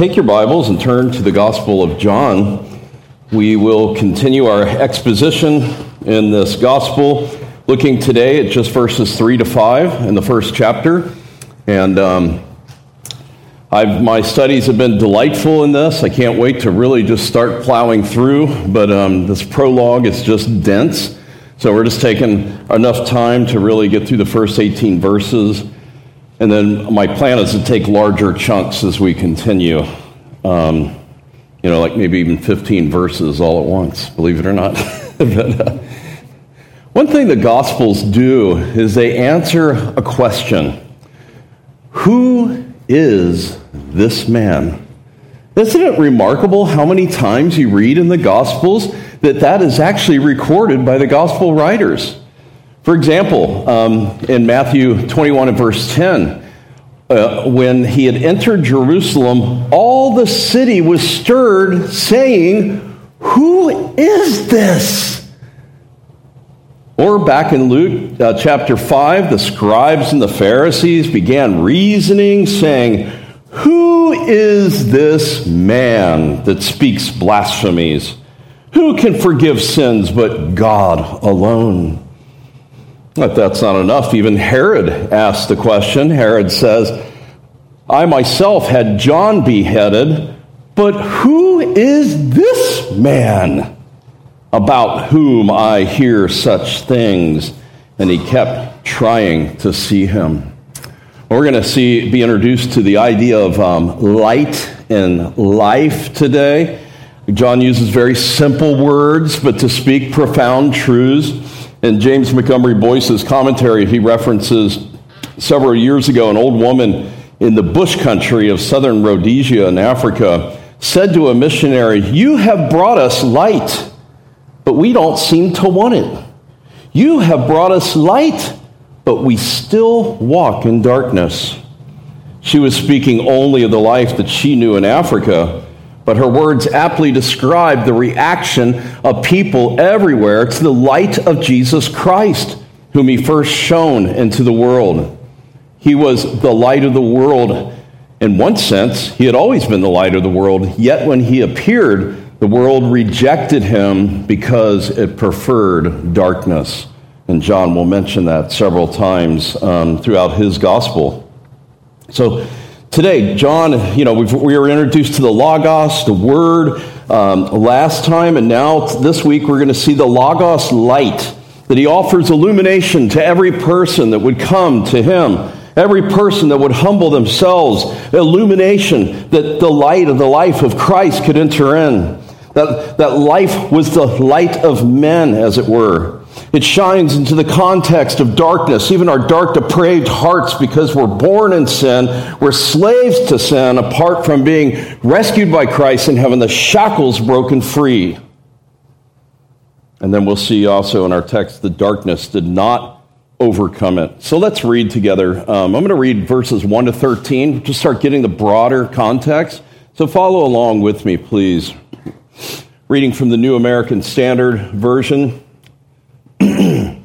take your Bibles and turn to the Gospel of John. We will continue our exposition in this Gospel, looking today at just verses 3 to 5 in the first chapter. And um, my studies have been delightful in this. I can't wait to really just start plowing through, but um, this prologue is just dense. So we're just taking enough time to really get through the first 18 verses and then my plan is to take larger chunks as we continue. Um, you know, like maybe even 15 verses all at once, believe it or not. but, uh, one thing the Gospels do is they answer a question Who is this man? Isn't it remarkable how many times you read in the Gospels that that is actually recorded by the Gospel writers? For example, um, in Matthew 21 and verse 10, uh, when he had entered Jerusalem, all the city was stirred, saying, Who is this? Or back in Luke uh, chapter 5, the scribes and the Pharisees began reasoning, saying, Who is this man that speaks blasphemies? Who can forgive sins but God alone? If that's not enough, even Herod asked the question. Herod says, I myself had John beheaded, but who is this man about whom I hear such things? And he kept trying to see him. We're going to see be introduced to the idea of um, light and life today. John uses very simple words, but to speak profound truths. In James Montgomery Boice's commentary, he references several years ago an old woman in the bush country of southern Rhodesia in Africa said to a missionary, You have brought us light, but we don't seem to want it. You have brought us light, but we still walk in darkness. She was speaking only of the life that she knew in Africa but her words aptly describe the reaction of people everywhere to the light of Jesus Christ, whom he first shone into the world. He was the light of the world. In one sense, he had always been the light of the world, yet when he appeared, the world rejected him because it preferred darkness. And John will mention that several times um, throughout his gospel. So, Today, John, you know, we were introduced to the Logos, the Word, um, last time, and now this week we're going to see the Logos light, that he offers illumination to every person that would come to him, every person that would humble themselves, illumination that the light of the life of Christ could enter in. That, that life was the light of men, as it were. It shines into the context of darkness, even our dark, depraved hearts, because we're born in sin. We're slaves to sin apart from being rescued by Christ and having the shackles broken free. And then we'll see also in our text the darkness did not overcome it. So let's read together. Um, I'm going to read verses 1 to 13 to start getting the broader context. So follow along with me, please. Reading from the New American Standard Version. In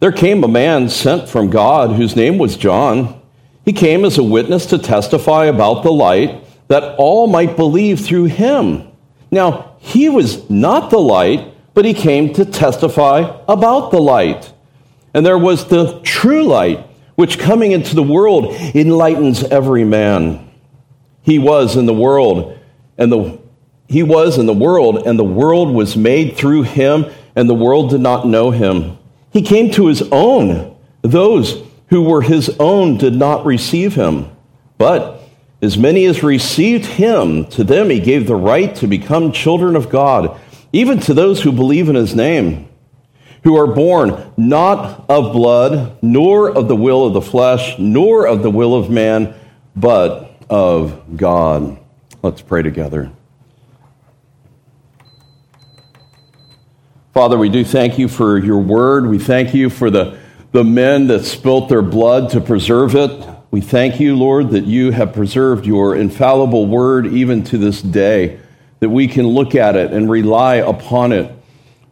There came a man sent from God whose name was John. He came as a witness to testify about the light, that all might believe through him. Now, he was not the light, but he came to testify about the light. And there was the true light, which coming into the world enlightens every man. He was in the world, and the he was in the world, and the world was made through him, and the world did not know him. He came to his own. Those who were his own did not receive him. But as many as received him, to them he gave the right to become children of God, even to those who believe in his name, who are born not of blood, nor of the will of the flesh, nor of the will of man but of God. Let's pray together. Father, we do thank you for your word. We thank you for the, the men that spilt their blood to preserve it. We thank you, Lord, that you have preserved your infallible word even to this day, that we can look at it and rely upon it.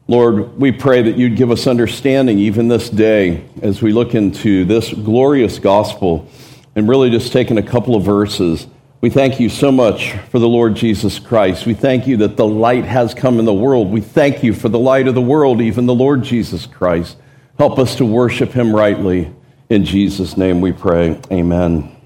Lord, we pray that you'd give us understanding even this day as we look into this glorious gospel and really just taking a couple of verses. We thank you so much for the Lord Jesus Christ. We thank you that the light has come in the world. We thank you for the light of the world, even the Lord Jesus Christ. Help us to worship him rightly. In Jesus' name we pray. Amen.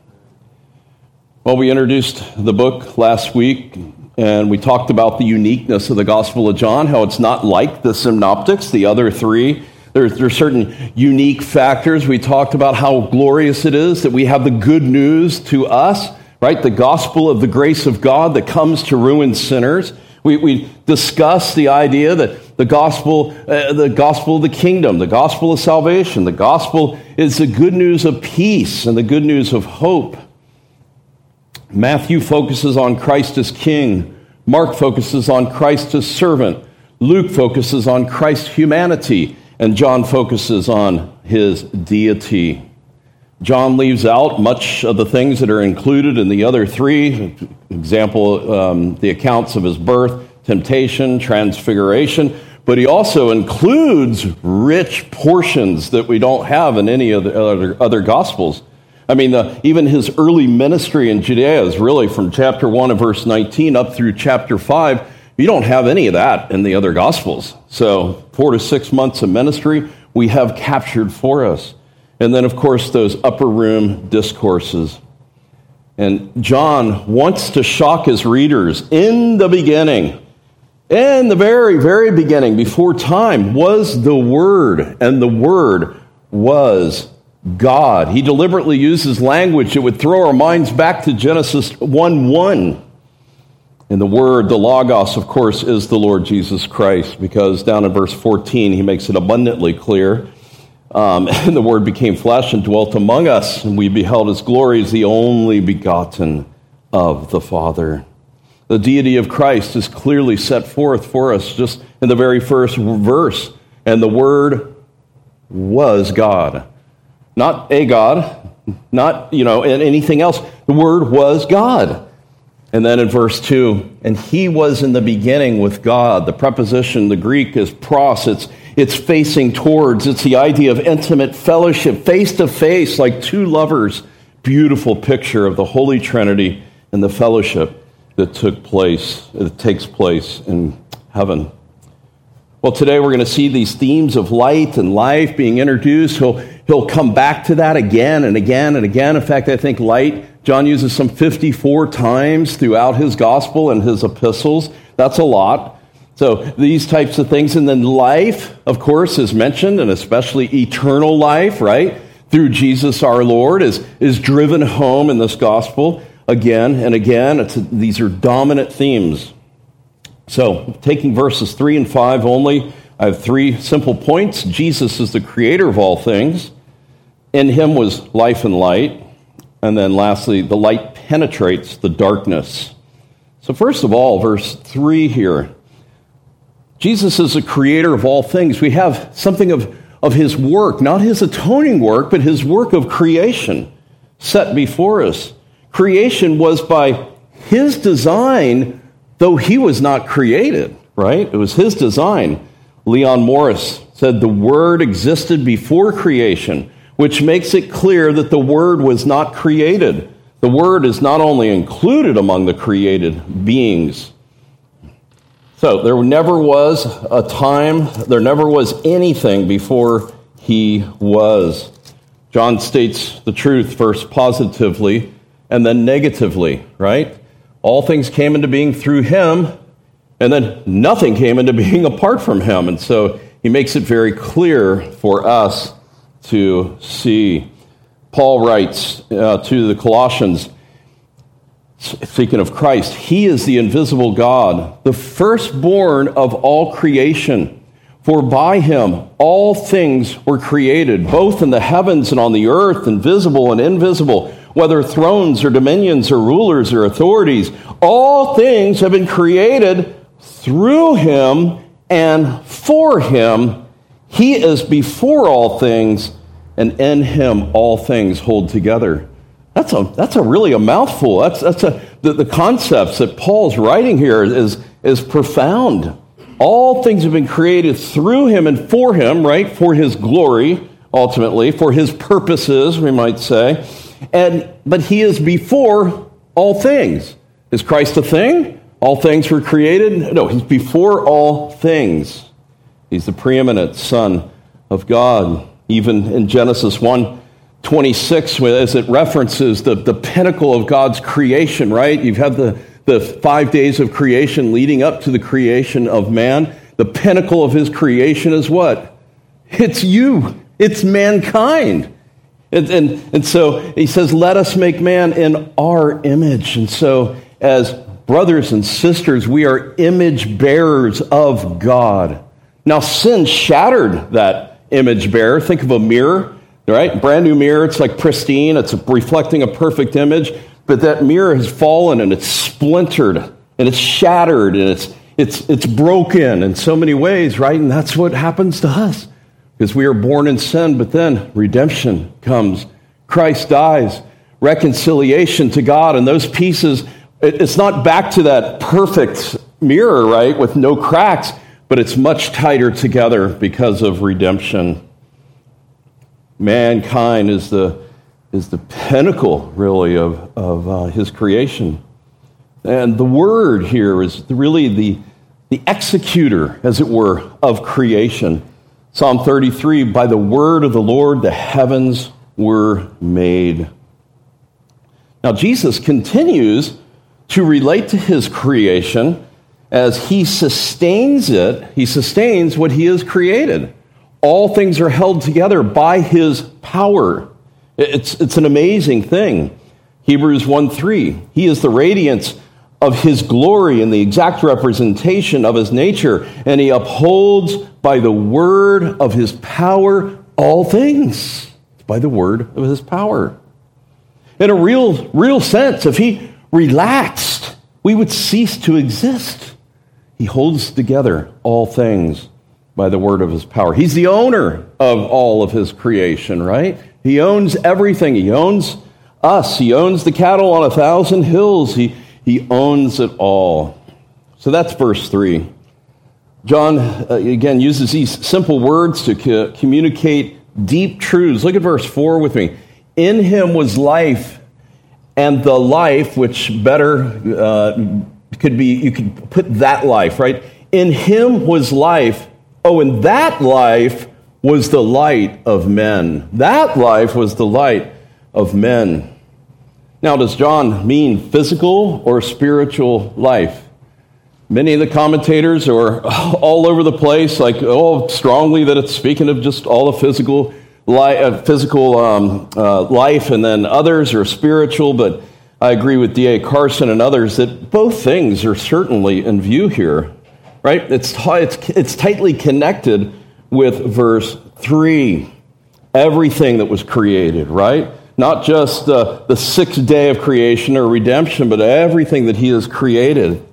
Well, we introduced the book last week, and we talked about the uniqueness of the Gospel of John, how it's not like the synoptics, the other three. There, there are certain unique factors. We talked about how glorious it is that we have the good news to us, right? The gospel of the grace of God that comes to ruin sinners. We, we discussed the idea that the gospel, uh, the gospel of the kingdom, the gospel of salvation, the gospel is the good news of peace and the good news of hope. Matthew focuses on Christ as king. Mark focuses on Christ as servant. Luke focuses on Christ's humanity. And John focuses on his deity. John leaves out much of the things that are included in the other three. Example, um, the accounts of his birth, temptation, transfiguration. But he also includes rich portions that we don't have in any of the other, other gospels. I mean, the, even his early ministry in Judea is really from chapter 1 of verse 19 up through chapter 5. You don't have any of that in the other gospels. So, four to six months of ministry we have captured for us. And then, of course, those upper room discourses. And John wants to shock his readers. In the beginning, in the very, very beginning, before time, was the Word, and the Word was God. He deliberately uses language that would throw our minds back to Genesis 1 1. And the Word, the Logos, of course, is the Lord Jesus Christ, because down in verse 14, he makes it abundantly clear um, and the Word became flesh and dwelt among us, and we beheld His glory as the only begotten of the Father. The deity of Christ is clearly set forth for us just in the very first verse. And the Word was God. Not a God, not, you know, anything else. The Word was God. And then in verse 2, and he was in the beginning with God. The preposition, the Greek is pros. It's it's facing towards. It's the idea of intimate fellowship, face to face, like two lovers. Beautiful picture of the Holy Trinity and the fellowship that took place, that takes place in heaven. Well, today we're going to see these themes of light and life being introduced. He'll, he'll come back to that again and again and again. In fact, I think light, John uses some 54 times throughout his gospel and his epistles. That's a lot. So these types of things. And then life, of course, is mentioned, and especially eternal life, right? Through Jesus our Lord is, is driven home in this gospel again and again. It's, these are dominant themes. So, taking verses 3 and 5 only, I have three simple points. Jesus is the creator of all things. In him was life and light. And then lastly, the light penetrates the darkness. So, first of all, verse 3 here Jesus is the creator of all things. We have something of, of his work, not his atoning work, but his work of creation set before us. Creation was by his design, though he was not created, right? It was his design. Leon Morris said the Word existed before creation, which makes it clear that the Word was not created. The Word is not only included among the created beings, so there never was a time, there never was anything before he was. John states the truth first positively and then negatively, right? All things came into being through him, and then nothing came into being apart from him. And so he makes it very clear for us to see. Paul writes uh, to the Colossians, Speaking of Christ, he is the invisible God, the firstborn of all creation. For by him all things were created, both in the heavens and on the earth, and visible and invisible, whether thrones or dominions or rulers or authorities. All things have been created through him and for him. He is before all things, and in him all things hold together. That's a, that's a really a mouthful. That's, that's a, the, the concepts that Paul's writing here is, is profound. All things have been created through him and for him, right? For his glory, ultimately, for his purposes, we might say. And, but he is before all things. Is Christ a thing? All things were created? No, he's before all things. He's the preeminent Son of God. Even in Genesis 1 26, as it references the, the pinnacle of God's creation, right? You've had the, the five days of creation leading up to the creation of man. The pinnacle of his creation is what? It's you, it's mankind. And, and, and so he says, Let us make man in our image. And so, as brothers and sisters, we are image bearers of God. Now, sin shattered that image bearer. Think of a mirror, right? Brand new mirror. It's like pristine, it's reflecting a perfect image. But that mirror has fallen and it's splintered and it's shattered and it's, it's, it's broken in so many ways, right? And that's what happens to us because we are born in sin, but then redemption comes. Christ dies, reconciliation to God, and those pieces, it's not back to that perfect mirror, right, with no cracks, but it's much tighter together because of redemption. Mankind is the, is the pinnacle, really, of, of uh, his creation. And the word here is really the, the executor, as it were, of creation. Psalm 33 By the word of the Lord the heavens were made. Now, Jesus continues to relate to his creation as he sustains it. He sustains what he has created. All things are held together by his power. It's, it's an amazing thing. Hebrews 1 3. He is the radiance of his glory and the exact representation of his nature, and he upholds by the word of his power all things. By the word of his power. In a real, real sense, if he relaxed, we would cease to exist. He holds together all things by the word of his power. He's the owner of all of his creation, right? He owns everything. He owns us. He owns the cattle on a thousand hills. He, he owns it all. So that's verse 3. John, uh, again, uses these simple words to co- communicate deep truths. Look at verse 4 with me. In him was life, and the life, which better uh, could be, you could put that life, right? In him was life. Oh, and that life was the light of men. That life was the light of men. Now, does John mean physical or spiritual life? Many of the commentators are all over the place, like, oh, strongly that it's speaking of just all the physical, li- uh, physical um, uh, life, and then others are spiritual. But I agree with D.A. Carson and others that both things are certainly in view here, right? It's, it's, it's tightly connected with verse 3. Everything that was created, right? Not just uh, the sixth day of creation or redemption, but everything that He has created.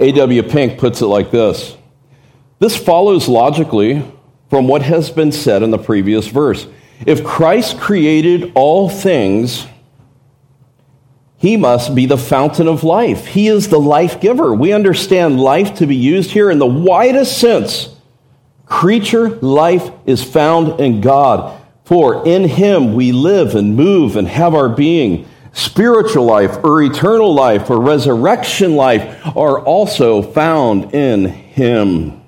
A.W. Pink puts it like this This follows logically from what has been said in the previous verse. If Christ created all things, he must be the fountain of life. He is the life giver. We understand life to be used here in the widest sense Creature life is found in God, for in Him we live and move and have our being. Spiritual life or eternal life or resurrection life are also found in Him.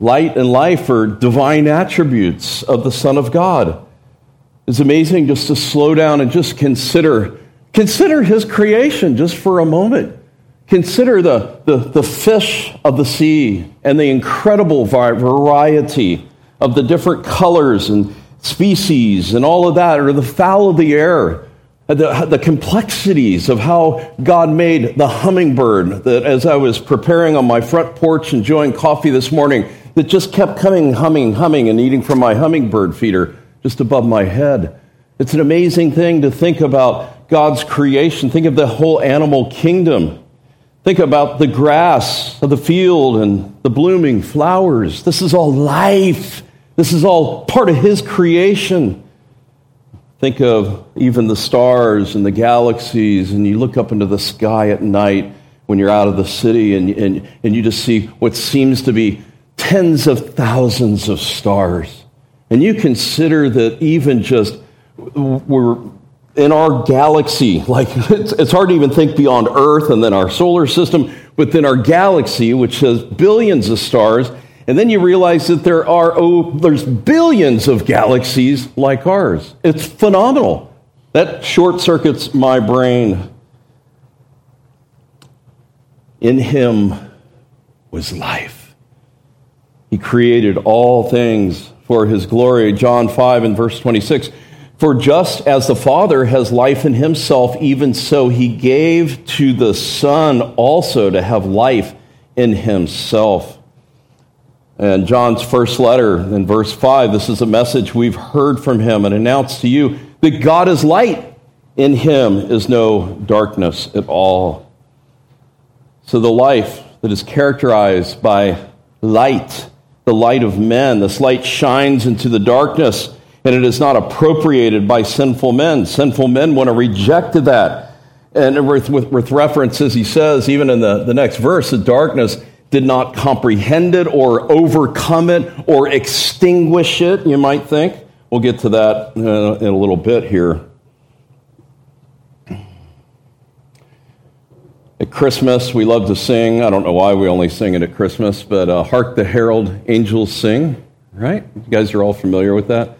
Light and life are divine attributes of the Son of God. It's amazing just to slow down and just consider consider his creation just for a moment. Consider the, the, the fish of the sea and the incredible variety of the different colors and species and all of that, or the fowl of the air, the, the complexities of how God made the hummingbird that as I was preparing on my front porch enjoying coffee this morning, that just kept coming, humming, humming, and eating from my hummingbird feeder just above my head. It's an amazing thing to think about God's creation. Think of the whole animal kingdom. Think about the grass of the field and the blooming flowers. This is all life. This is all part of His creation. Think of even the stars and the galaxies, and you look up into the sky at night when you're out of the city and, and, and you just see what seems to be tens of thousands of stars. And you consider that even just we're in our galaxy, like it's, it's hard to even think beyond Earth and then our solar system, within our galaxy, which has billions of stars, and then you realize that there are, oh, there's billions of galaxies like ours. It's phenomenal. That short circuits my brain. In him was life. He created all things for his glory. John 5 and verse 26. For just as the Father has life in himself, even so he gave to the Son also to have life in himself. And John's first letter in verse 5, this is a message we've heard from him and announced to you that God is light. In him is no darkness at all. So the life that is characterized by light, the light of men, this light shines into the darkness and it is not appropriated by sinful men. Sinful men want to reject that. And with, with, with references, he says, even in the, the next verse, the darkness did not comprehend it or overcome it or extinguish it, you might think. We'll get to that uh, in a little bit here. At Christmas, we love to sing. I don't know why we only sing it at Christmas, but uh, Hark the Herald Angels Sing, right? You guys are all familiar with that.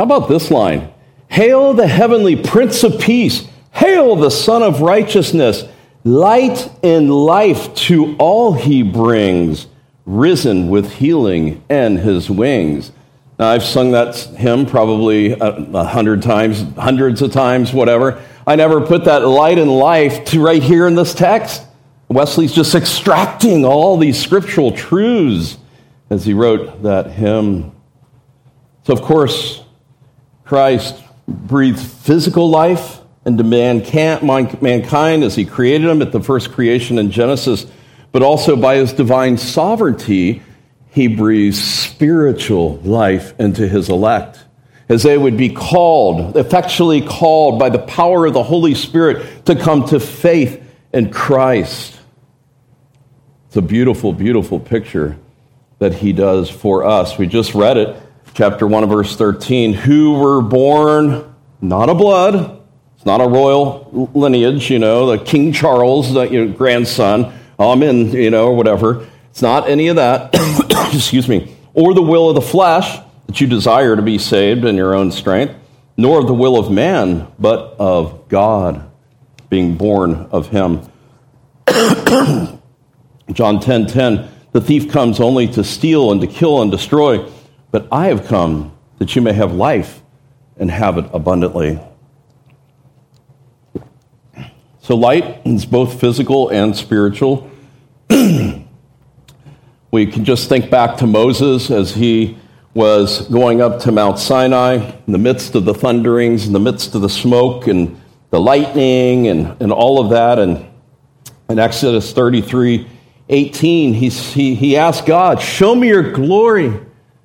How about this line? Hail the heavenly Prince of Peace! Hail the Sun of Righteousness! Light and life to all he brings, risen with healing and his wings. Now, I've sung that hymn probably a, a hundred times, hundreds of times, whatever. I never put that light and life to right here in this text. Wesley's just extracting all these scriptural truths as he wrote that hymn. So, of course, Christ breathed physical life into mankind as he created them at the first creation in Genesis, but also by his divine sovereignty, he breathes spiritual life into his elect. As they would be called, effectually called by the power of the Holy Spirit to come to faith in Christ. It's a beautiful, beautiful picture that he does for us. We just read it, chapter 1 verse 13, who were born not of blood, it's not a royal lineage, you know, the King Charles, the grandson, amen, you know, or whatever. It's not any of that, excuse me, or the will of the flesh that you desire to be saved in your own strength, nor of the will of man, but of God, being born of him. John 10:10 10, 10, The thief comes only to steal and to kill and destroy, but I have come that you may have life and have it abundantly. So, light is both physical and spiritual. we can just think back to Moses as he was going up to Mount Sinai in the midst of the thunderings, in the midst of the smoke and the lightning and, and all of that. And in Exodus 33 18, he, he, he asked God, Show me your glory.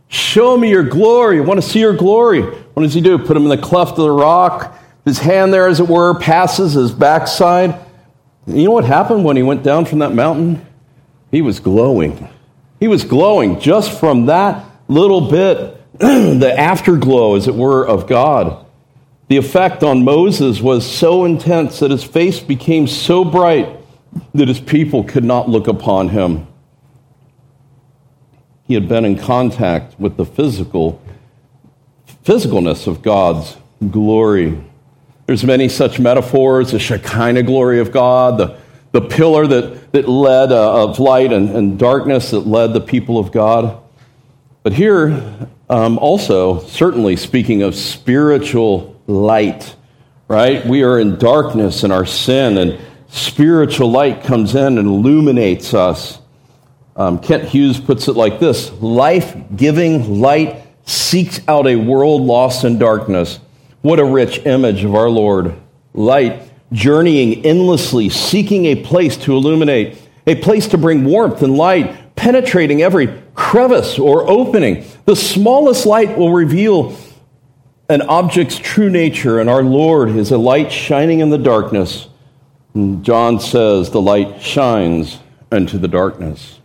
Show me your glory. I want to see your glory. What does he do? Put him in the cleft of the rock his hand there, as it were, passes his backside. You know what happened when he went down from that mountain? He was glowing. He was glowing just from that little bit, the afterglow, as it were, of God. The effect on Moses was so intense that his face became so bright that his people could not look upon him. He had been in contact with the physical physicalness of God's glory. There's many such metaphors, the Shekinah glory of God, the, the pillar that, that led uh, of light and, and darkness that led the people of God. But here, um, also, certainly speaking of spiritual light, right? We are in darkness in our sin, and spiritual light comes in and illuminates us. Um, Kent Hughes puts it like this life giving light seeks out a world lost in darkness What a rich image of our Lord. Light journeying endlessly, seeking a place to illuminate, a place to bring warmth and light, penetrating every crevice or opening. The smallest light will reveal an object's true nature, and our Lord is a light shining in the darkness. John says the light shines into the darkness.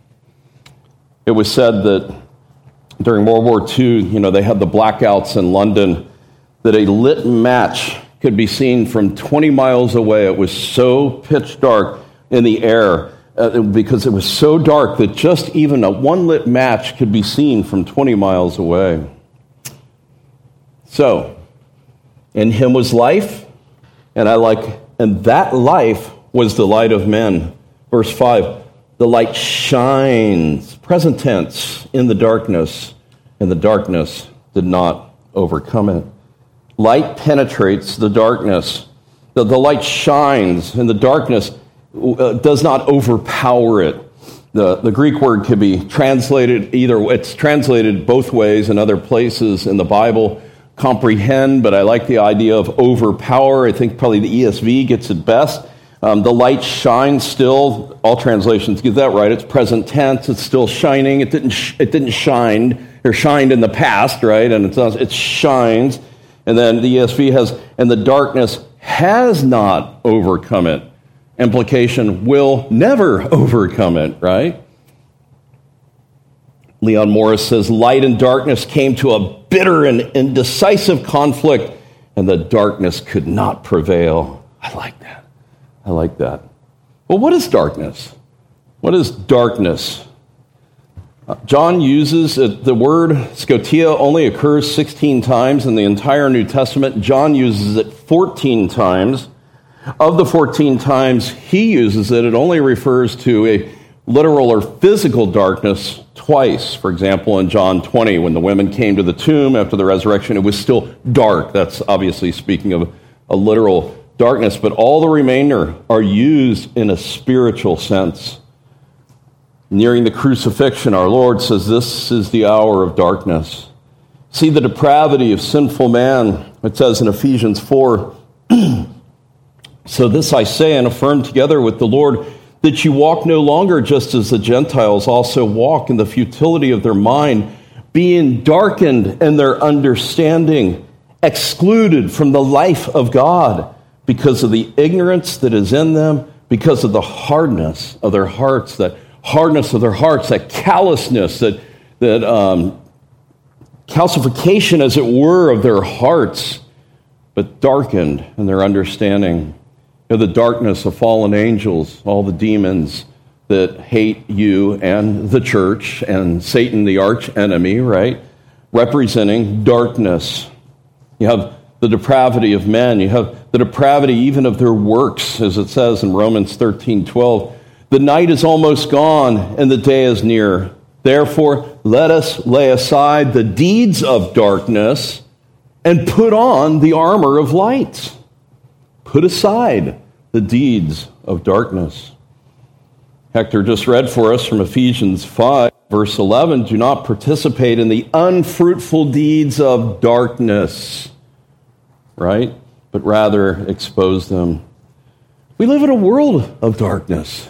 It was said that during World War II, you know, they had the blackouts in London, that a lit match could be seen from 20 miles away. It was so pitch dark in the air uh, because it was so dark that just even a one lit match could be seen from 20 miles away. So, in him was life, and I like, and that life was the light of men. Verse 5 the light shines, present tense, in the darkness, and the darkness did not overcome it. Light penetrates the darkness. The, the light shines, and the darkness uh, does not overpower it. The, the Greek word could be translated either, it's translated both ways in other places in the Bible. Comprehend, but I like the idea of overpower. I think probably the ESV gets it best. Um, the light shines still. All translations get that right. It's present tense. It's still shining. It didn't. Sh- it didn't shine or shined in the past, right? And it's it shines. And then the ESV has, and the darkness has not overcome it. Implication will never overcome it, right? Leon Morris says, Light and darkness came to a bitter and indecisive conflict, and the darkness could not prevail. I like that. I like that. Well, what is darkness? What is darkness? Uh, John uses uh, the word skotia only occurs 16 times in the entire New Testament. John uses it 14 times. Of the 14 times he uses it, it only refers to a literal or physical darkness twice. For example, in John 20, when the women came to the tomb after the resurrection, it was still dark. That's obviously speaking of a literal darkness, but all the remainder are used in a spiritual sense. Nearing the crucifixion, our Lord says, This is the hour of darkness. See the depravity of sinful man. It says in Ephesians 4 So this I say and affirm together with the Lord that you walk no longer just as the Gentiles also walk in the futility of their mind, being darkened in their understanding, excluded from the life of God because of the ignorance that is in them, because of the hardness of their hearts that hardness of their hearts, that callousness, that, that um, calcification, as it were, of their hearts, but darkened in their understanding. You know, the darkness of fallen angels, all the demons that hate you and the church, and Satan, the arch enemy, right? Representing darkness. You have the depravity of men. You have the depravity even of their works, as it says in Romans 13 12. The night is almost gone and the day is near. Therefore, let us lay aside the deeds of darkness and put on the armor of light. Put aside the deeds of darkness. Hector just read for us from Ephesians 5, verse 11 do not participate in the unfruitful deeds of darkness, right? But rather expose them. We live in a world of darkness.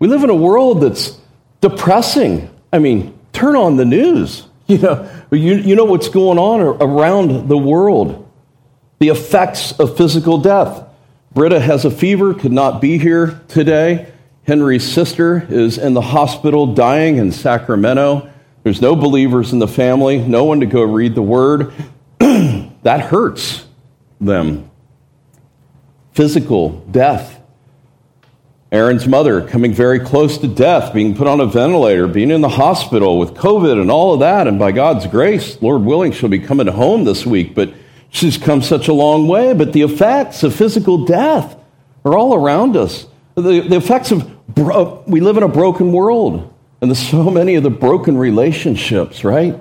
We live in a world that's depressing. I mean, turn on the news. You know, you, you know what's going on around the world. The effects of physical death. Britta has a fever, could not be here today. Henry's sister is in the hospital dying in Sacramento. There's no believers in the family, no one to go read the word. that hurts them. Physical death Aaron's mother coming very close to death, being put on a ventilator, being in the hospital with COVID and all of that. And by God's grace, Lord willing, she'll be coming home this week. But she's come such a long way. But the effects of physical death are all around us. The, the effects of, bro- we live in a broken world. And there's so many of the broken relationships, right?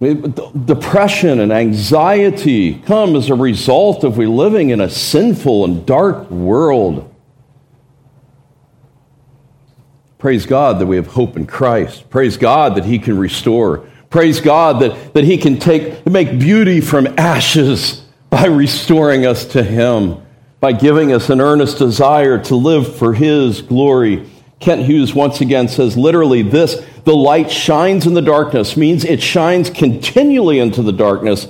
Depression and anxiety come as a result of we living in a sinful and dark world. Praise God that we have hope in Christ. Praise God that He can restore. Praise God that, that He can take, make beauty from ashes by restoring us to Him, by giving us an earnest desire to live for His glory. Kent Hughes once again says literally this the light shines in the darkness means it shines continually into the darkness,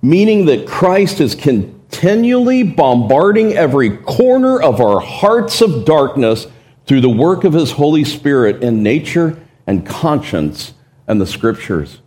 meaning that Christ is continually bombarding every corner of our hearts of darkness through the work of his Holy Spirit in nature and conscience and the scriptures.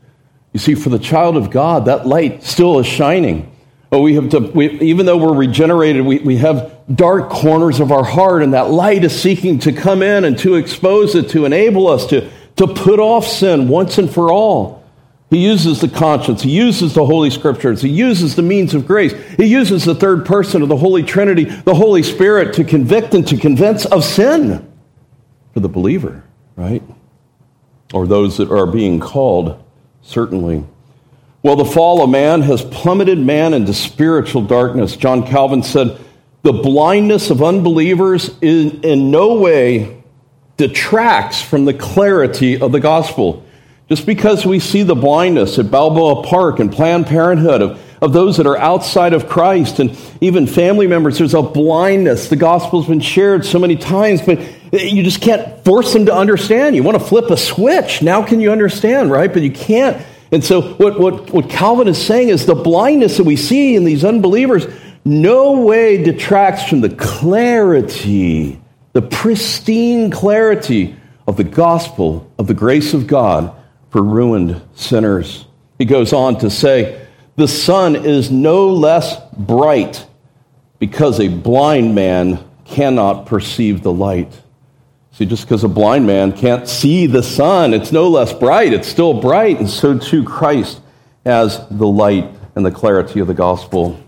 You see, for the child of God, that light still is shining. But we have to, we, even though we're regenerated, we, we have dark corners of our heart, and that light is seeking to come in and to expose it, to enable us to, to put off sin once and for all. He uses the conscience. He uses the Holy Scriptures. He uses the means of grace. He uses the third person of the Holy Trinity, the Holy Spirit, to convict and to convince of sin for the believer, right? Or those that are being called, certainly. Well, the fall of man has plummeted man into spiritual darkness. John Calvin said, The blindness of unbelievers in, in no way detracts from the clarity of the gospel. Just because we see the blindness at Balboa Park and Planned Parenthood of, of those that are outside of Christ and even family members, there's a blindness. The gospel's been shared so many times, but you just can't force them to understand. You want to flip a switch. Now can you understand, right? But you can't and so, what, what, what Calvin is saying is the blindness that we see in these unbelievers no way detracts from the clarity, the pristine clarity of the gospel of the grace of God for ruined sinners. He goes on to say, The sun is no less bright because a blind man cannot perceive the light. See, just because a blind man can't see the sun, it's no less bright. It's still bright, and so too Christ as the light and the clarity of the gospel.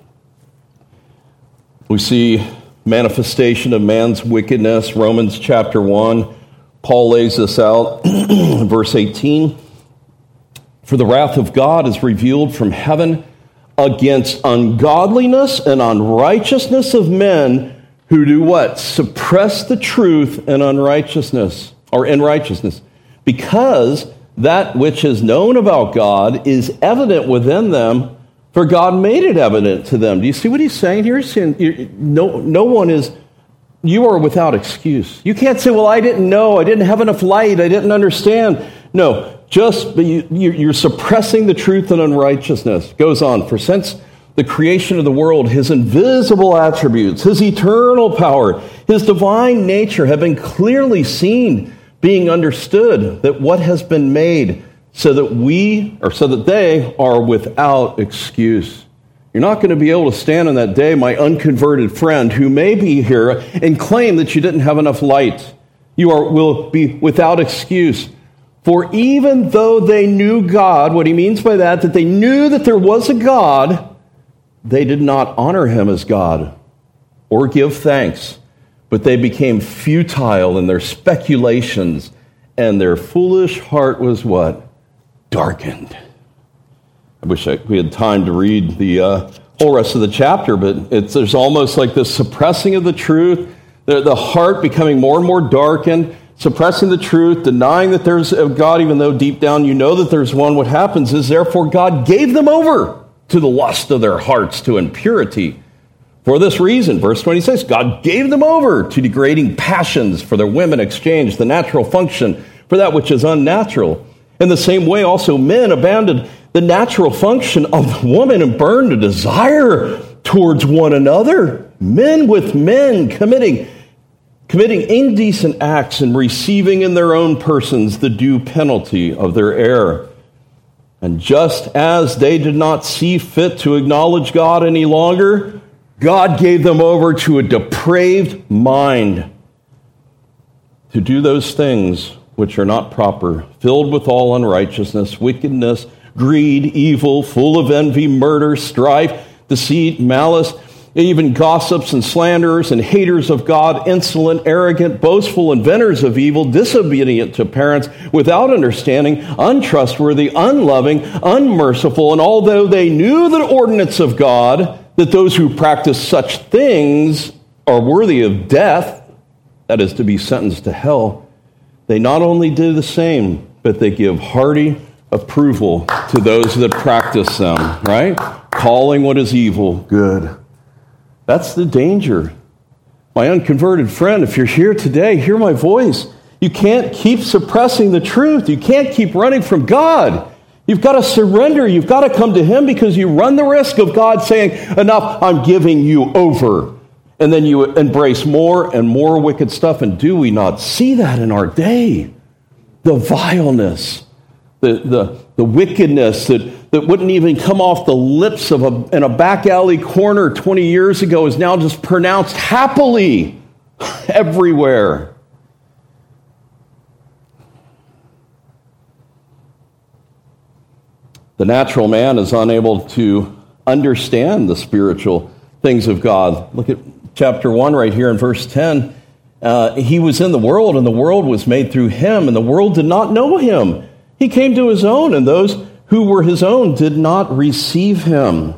We see manifestation of man's wickedness, Romans chapter 1. Paul lays this out verse 18. For the wrath of God is revealed from heaven against ungodliness and unrighteousness of men who do what? Suppress the truth and unrighteousness or in righteousness. Because that which is known about God is evident within them, for God made it evident to them. Do you see what he's saying here? He's saying, no, no one is, you are without excuse. You can't say, well, I didn't know, I didn't have enough light, I didn't understand. No, just you, you're suppressing the truth in unrighteousness. Goes on, for since the creation of the world, his invisible attributes, his eternal power, his divine nature have been clearly seen, being understood that what has been made so that we, or so that they are without excuse. You're not going to be able to stand on that day, my unconverted friend, who may be here and claim that you didn't have enough light. You are, will be without excuse. For even though they knew God, what he means by that, that they knew that there was a God, they did not honor him as God or give thanks, but they became futile in their speculations, and their foolish heart was what? Darkened. I wish I, we had time to read the uh, whole rest of the chapter, but there's almost like this suppressing of the truth, the, the heart becoming more and more darkened, suppressing the truth, denying that there's a God, even though deep down you know that there's one. What happens is, therefore, God gave them over to the lust of their hearts, to impurity. For this reason, verse 26, God gave them over to degrading passions, for their women exchanged the natural function for that which is unnatural. In the same way, also men abandoned the natural function of the woman and burned a desire towards one another, men with men committing committing indecent acts and receiving in their own persons the due penalty of their error. And just as they did not see fit to acknowledge God any longer, God gave them over to a depraved mind to do those things which are not proper, filled with all unrighteousness, wickedness, greed, evil, full of envy, murder, strife, deceit, malice even gossips and slanderers and haters of God, insolent, arrogant, boastful, inventors of evil, disobedient to parents, without understanding, untrustworthy, unloving, unmerciful. And although they knew the ordinance of God, that those who practice such things are worthy of death, that is, to be sentenced to hell, they not only do the same, but they give hearty approval to those that practice them, right? Calling what is evil good. That's the danger. My unconverted friend, if you're here today, hear my voice. You can't keep suppressing the truth. You can't keep running from God. You've got to surrender. You've got to come to Him because you run the risk of God saying, Enough, I'm giving you over. And then you embrace more and more wicked stuff. And do we not see that in our day? The vileness, the, the, the wickedness that, that wouldn't even come off the lips of a, in a back alley corner 20 years ago is now just pronounced happily everywhere. The natural man is unable to understand the spiritual things of God. Look at chapter 1 right here in verse 10. Uh, he was in the world, and the world was made through him, and the world did not know him. He came to his own, and those who were his own did not receive him.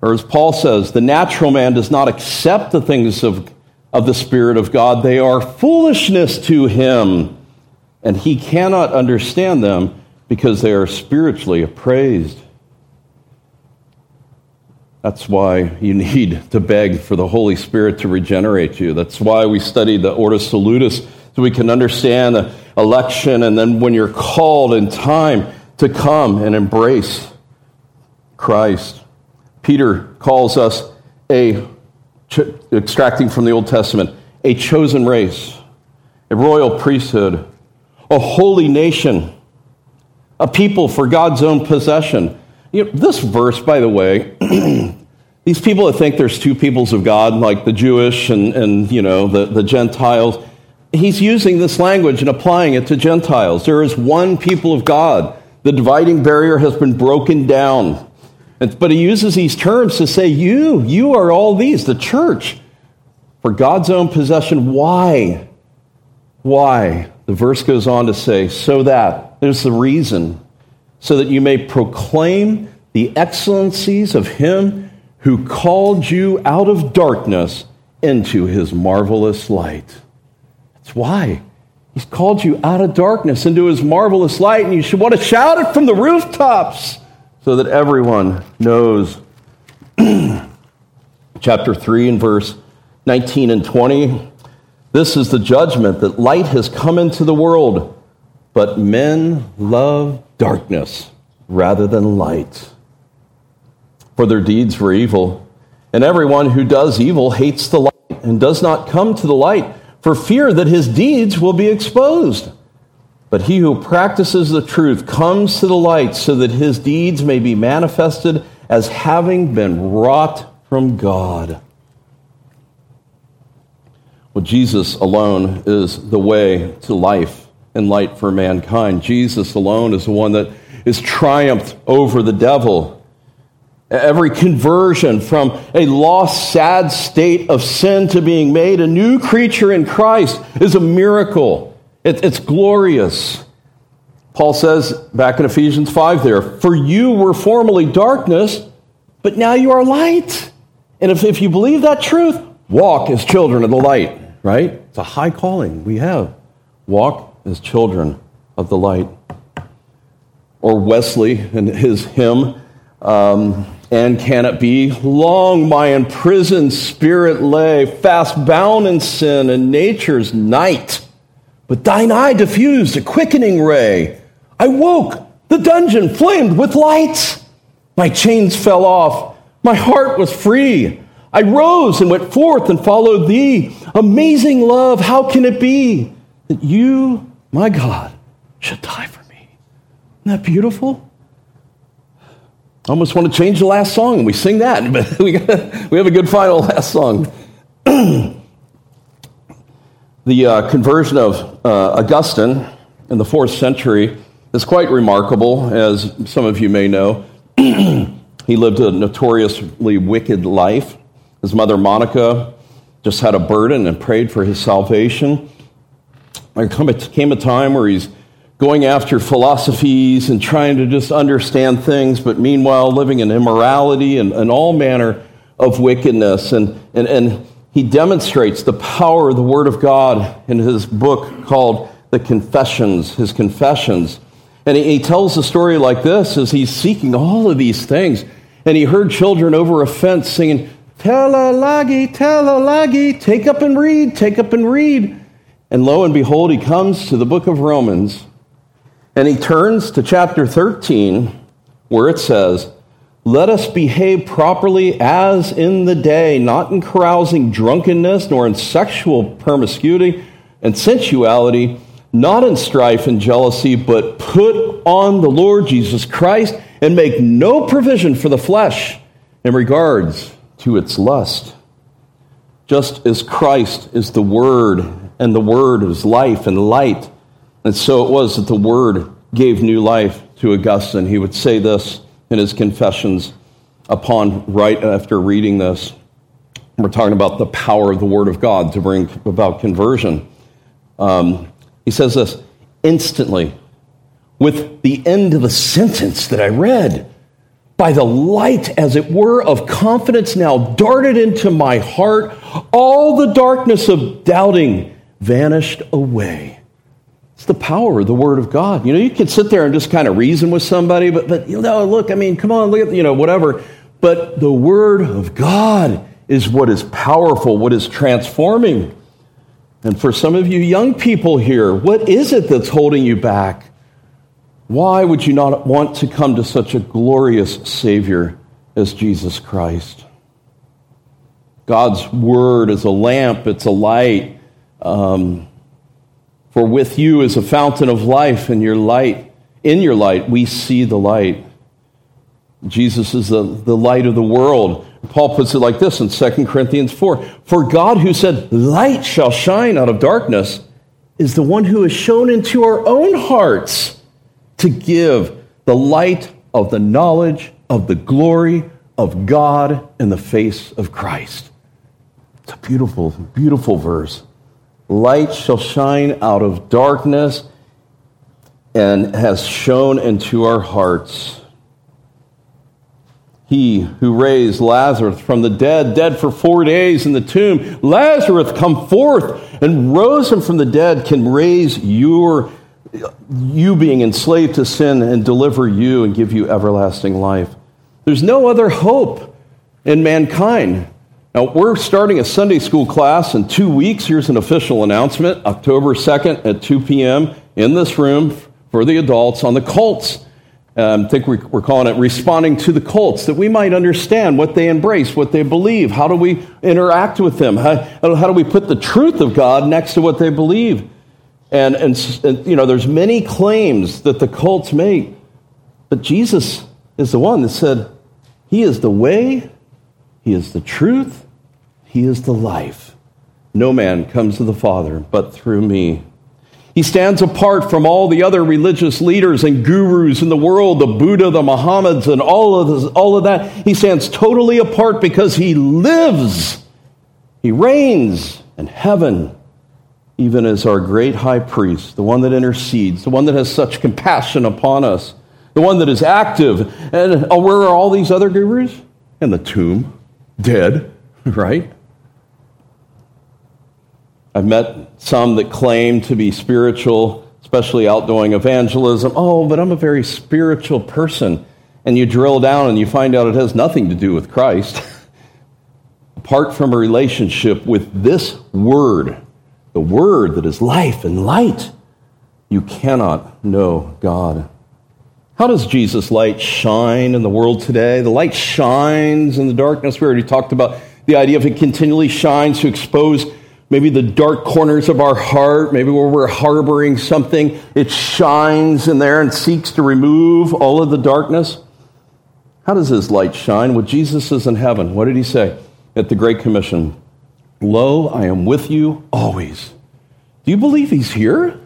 Or as Paul says, the natural man does not accept the things of, of the Spirit of God. They are foolishness to him, and he cannot understand them because they are spiritually appraised. That's why you need to beg for the Holy Spirit to regenerate you. That's why we study the Ordo Salutis, so we can understand the election and then when you're called in time to come and embrace Christ. Peter calls us a, extracting from the Old Testament, a chosen race, a royal priesthood, a holy nation a people for God's own possession. You know, this verse, by the way, these people that think there's two peoples of God, like the Jewish and, and you know, the, the Gentiles, he's using this language and applying it to Gentiles. There is one people of God. The dividing barrier has been broken down. But he uses these terms to say, You, you are all these, the church, for God's own possession. Why? Why? The verse goes on to say, So that there's the reason. So that you may proclaim the excellencies of him who called you out of darkness into his marvelous light. That's why. He's called you out of darkness into his marvelous light, and you should want to shout it from the rooftops so that everyone knows. Chapter 3 and verse 19 and 20. This is the judgment that light has come into the world but men love darkness rather than light, for their deeds were evil. And everyone who does evil hates the light and does not come to the light for fear that his deeds will be exposed. But he who practices the truth comes to the light so that his deeds may be manifested as having been wrought from God. Well, Jesus alone is the way to life and light for mankind. Jesus alone is the one that is triumphed over the devil. Every conversion from a lost, sad state of sin to being made a new creature in Christ is a miracle. It, it's glorious. Paul says back in Ephesians 5 there, For you were formerly darkness, but now you are light. And if, if you believe that truth, walk as children of the light, right? It's a high calling we have. Walk as children of the light. Or Wesley and his hymn, um, and can it be? Long my imprisoned spirit lay, fast bound in sin and nature's night. But thine eye diffused a quickening ray. I woke, the dungeon flamed with light. My chains fell off, my heart was free. I rose and went forth and followed thee. Amazing love, how can it be that you my God should die for me. Isn't that beautiful? I almost want to change the last song and we sing that, but we, got, we have a good final last song. the uh, conversion of uh, Augustine in the fourth century is quite remarkable, as some of you may know. he lived a notoriously wicked life. His mother, Monica, just had a burden and prayed for his salvation. There came a time where he's going after philosophies and trying to just understand things, but meanwhile living in immorality and, and all manner of wickedness. And, and, and he demonstrates the power of the Word of God in his book called The Confessions, his Confessions. And he, he tells the story like this as he's seeking all of these things. And he heard children over a fence singing, Tolle lege, Telalagi, take up and read, take up and read. And lo and behold, he comes to the book of Romans and he turns to chapter 13 where it says, Let us behave properly as in the day, not in carousing drunkenness, nor in sexual promiscuity and sensuality, not in strife and jealousy, but put on the Lord Jesus Christ and make no provision for the flesh in regards to its lust. Just as Christ is the Word, and the Word is life and light, and so it was that the Word gave new life to Augustine. He would say this in his confessions upon right after reading this. We're talking about the power of the Word of God to bring about conversion. Um, he says this instantly, with the end of a sentence that I read by the light, as it were, of confidence now darted into my heart, all the darkness of doubting vanished away. It's the power of the Word of God. You know, you can sit there and just kind of reason with somebody, but, but you know, look, I mean, come on, look at, you know, whatever. But the Word of God is what is powerful, what is transforming. And for some of you young people here, what is it that's holding you back? Why would you not want to come to such a glorious Savior as Jesus Christ? God's Word is a lamp, it's a light. Um, for with you is a fountain of life, and your light, in your light, we see the light. Jesus is the, the light of the world. Paul puts it like this in 2 Corinthians 4 For God, who said, Light shall shine out of darkness, is the one who has shone into our own hearts to give the light of the knowledge of the glory of God in the face of Christ. It's a beautiful, beautiful verse. Light shall shine out of darkness and has shone into our hearts. He who raised Lazarus from the dead, dead for four days in the tomb, Lazarus, come forth and rose him from the dead, can raise your you being enslaved to sin and deliver you and give you everlasting life. There's no other hope in mankind. Now, we're starting a Sunday school class in two weeks. Here's an official announcement October 2nd at 2 p.m. in this room for the adults on the cults. Um, I think we're calling it responding to the cults, that we might understand what they embrace, what they believe. How do we interact with them? How, how do we put the truth of God next to what they believe? And, and, and, you know, there's many claims that the cults make, but Jesus is the one that said, He is the way, He is the truth, He is the life. No man comes to the Father but through me. He stands apart from all the other religious leaders and gurus in the world, the Buddha, the Mohammeds, and all of, this, all of that. He stands totally apart because he lives. He reigns in heaven even as our great high priest, the one that intercedes, the one that has such compassion upon us, the one that is active. And oh, where are all these other gurus? In the tomb, dead, right? I've met some that claim to be spiritual, especially out doing evangelism. Oh, but I'm a very spiritual person. And you drill down and you find out it has nothing to do with Christ. Apart from a relationship with this word, the Word that is life and light, you cannot know God. How does Jesus' light shine in the world today? The light shines in the darkness. We already talked about the idea of it continually shines to expose maybe the dark corners of our heart, maybe where we're harboring something. It shines in there and seeks to remove all of the darkness. How does his light shine? Well, Jesus is in heaven. What did he say at the Great Commission? Lo, I am with you always. Do you believe he's here?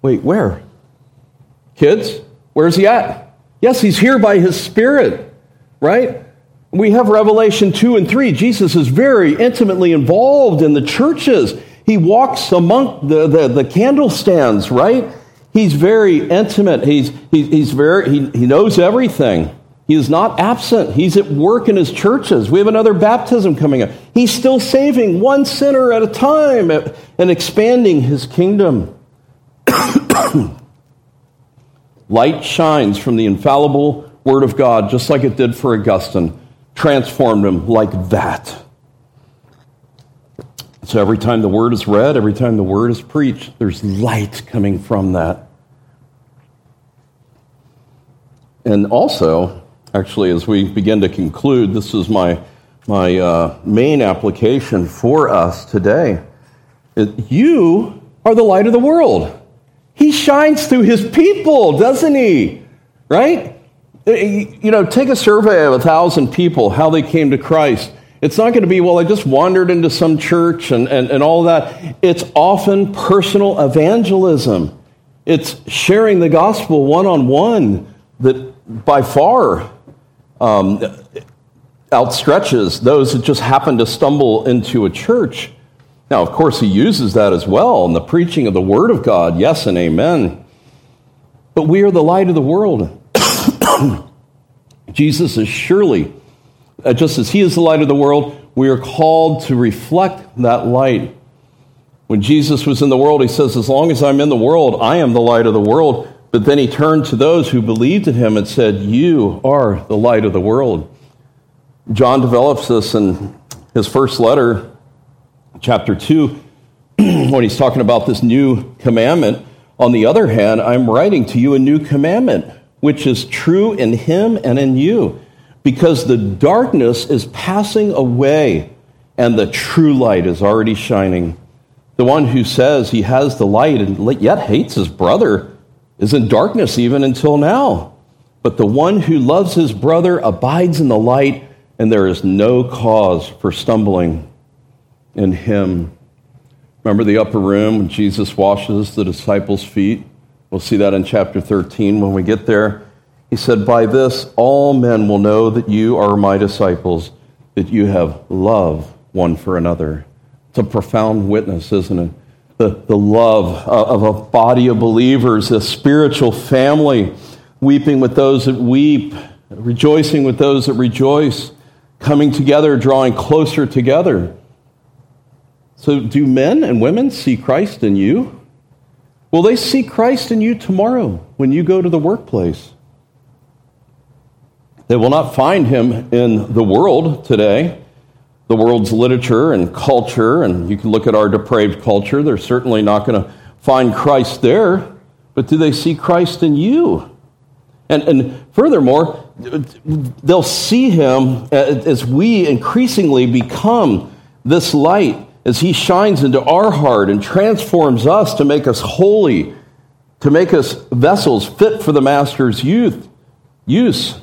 Wait, where? Kids, where's he at? Yes, he's here by his Spirit, right? We have Revelation 2 and 3. Jesus is very intimately involved in the churches. He walks among the, the, the candlestands, right? He's very intimate. He's, he, he's very, he, he knows everything. He is not absent. He's at work in his churches. We have another baptism coming up. He's still saving one sinner at a time uh, and expanding his kingdom. Light shines from the infallible Word of God, just like it did for Augustine, transformed him like that. So every time the Word is read, every time the Word is preached, there's light coming from that. And also, actually, as we begin to conclude, this is my, my uh, main application for us today. You are the light of the world. He shines through his people, doesn't he? Right? Uh, you know, take a survey of a thousand people, how they came to Christ. It's not going to be, well, I just wandered into some church and, and, and all that. It's often personal evangelism. It's sharing the gospel one on one that by far um, outstretches those that just happen to stumble into a church. Now, of course, he uses that as well in the preaching of the Word of God. Yes and amen. But we are the light of the world. Jesus is surely, uh, just as he is the light of the world, we are called to reflect that light. When Jesus was in the world, he says, As long as I'm in the world, I am the light of the world. But then he turned to those who believed in him and said, You are the light of the world. John develops this in his first letter, chapter 2, when he's talking about this new commandment. On the other hand, I'm writing to you a new commandment, which is true in him and in you, because the darkness is passing away and the true light is already shining. The one who says he has the light and yet hates his brother is in darkness even until now. But the one who loves his brother abides in the light, and there is no cause for stumbling in him. Remember the upper room when Jesus washes the disciples' feet? We'll see that in chapter 13 when we get there. He said, By this all men will know that you are my disciples, that you have love one for another. It's a profound witness, isn't it? the, the love of a body of believers, a spiritual family, weeping with those that weep, rejoicing with those that rejoice, coming together, drawing closer together. So, do men and women see Christ in you? Will they see Christ in you tomorrow when you go to the workplace? They will not find him in the world today the world's literature and culture, and you can look at our depraved culture, they're certainly not going to find Christ there, but do they see Christ in you? And, and furthermore, they'll see him as we increasingly become this light, as he shines into our heart and transforms us to make us holy, to make us vessels fit for the Master's youth, use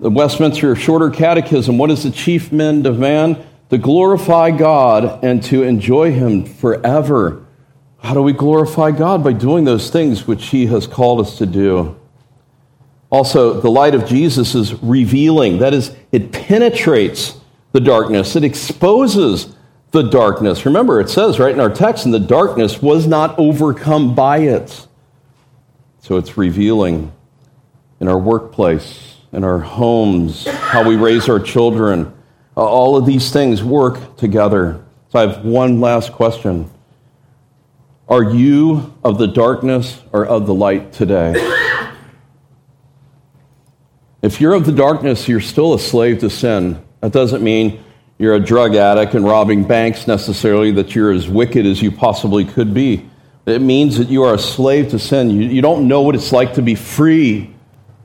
the Westminster Shorter Catechism what does the chief men demand? To glorify God and to enjoy Him forever. How do we glorify God? By doing those things which He has called us to do. Also, the light of Jesus is revealing. That is, it penetrates the darkness, it exposes the darkness. Remember, it says right in our text, and the darkness was not overcome by it. So it's revealing in our workplace, in our homes, how we raise our children. All of these things work together. So I have one last question. Are you of the darkness or of the light today? If you're of the darkness, you're still a slave to sin. That doesn't mean you're a drug addict and robbing banks necessarily, that you're as wicked as you possibly could be. It means that you are a slave to sin. You, you don't know what it's like to be free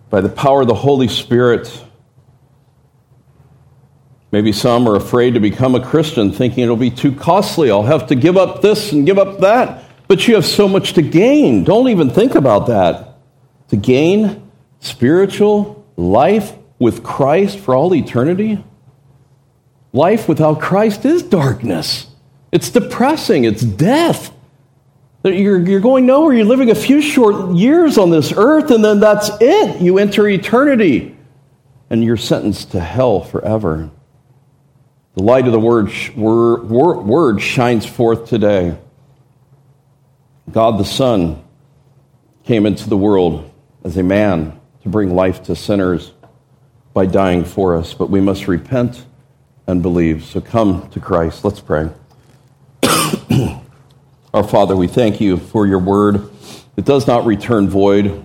by the power of the Holy Spirit. Maybe some are afraid to become a Christian, thinking it'll be too costly. I'll have to give up this and give up that. But you have so much to gain. Don't even think about that. To gain spiritual life with Christ for all eternity. Life without Christ is darkness. It's depressing. It's death. You're, you're going nowhere. You're living a few short years on this earth, and then that's it. You enter eternity, and you're sentenced to hell forever. The light of the word, word, word shines forth today. God the Son came into the world as a man to bring life to sinners by dying for us, but we must repent and believe. So come to Christ. Let's pray. Our Father, we thank you for your word. It does not return void.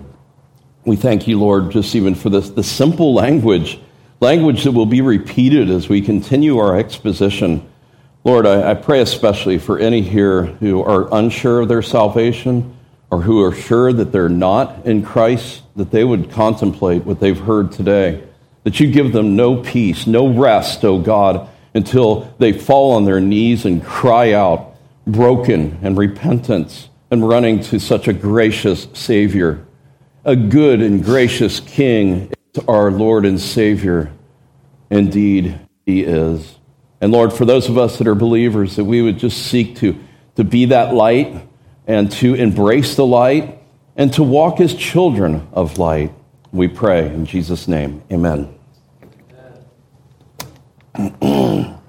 We thank you, Lord, just even for this, the simple language, language that will be repeated as we continue our exposition. Lord, I, I pray especially for any here who are unsure of their salvation or who are sure that they're not in Christ, that they would contemplate what they've heard today. That you give them no peace, no rest, O God, until they fall on their knees and cry out, broken and repentance, and running to such a gracious Savior. A good and gracious King is our Lord and Savior. Indeed, He is. And Lord, for those of us that are believers, that we would just seek to, to be that light and to embrace the light and to walk as children of light. We pray in Jesus' name. Amen.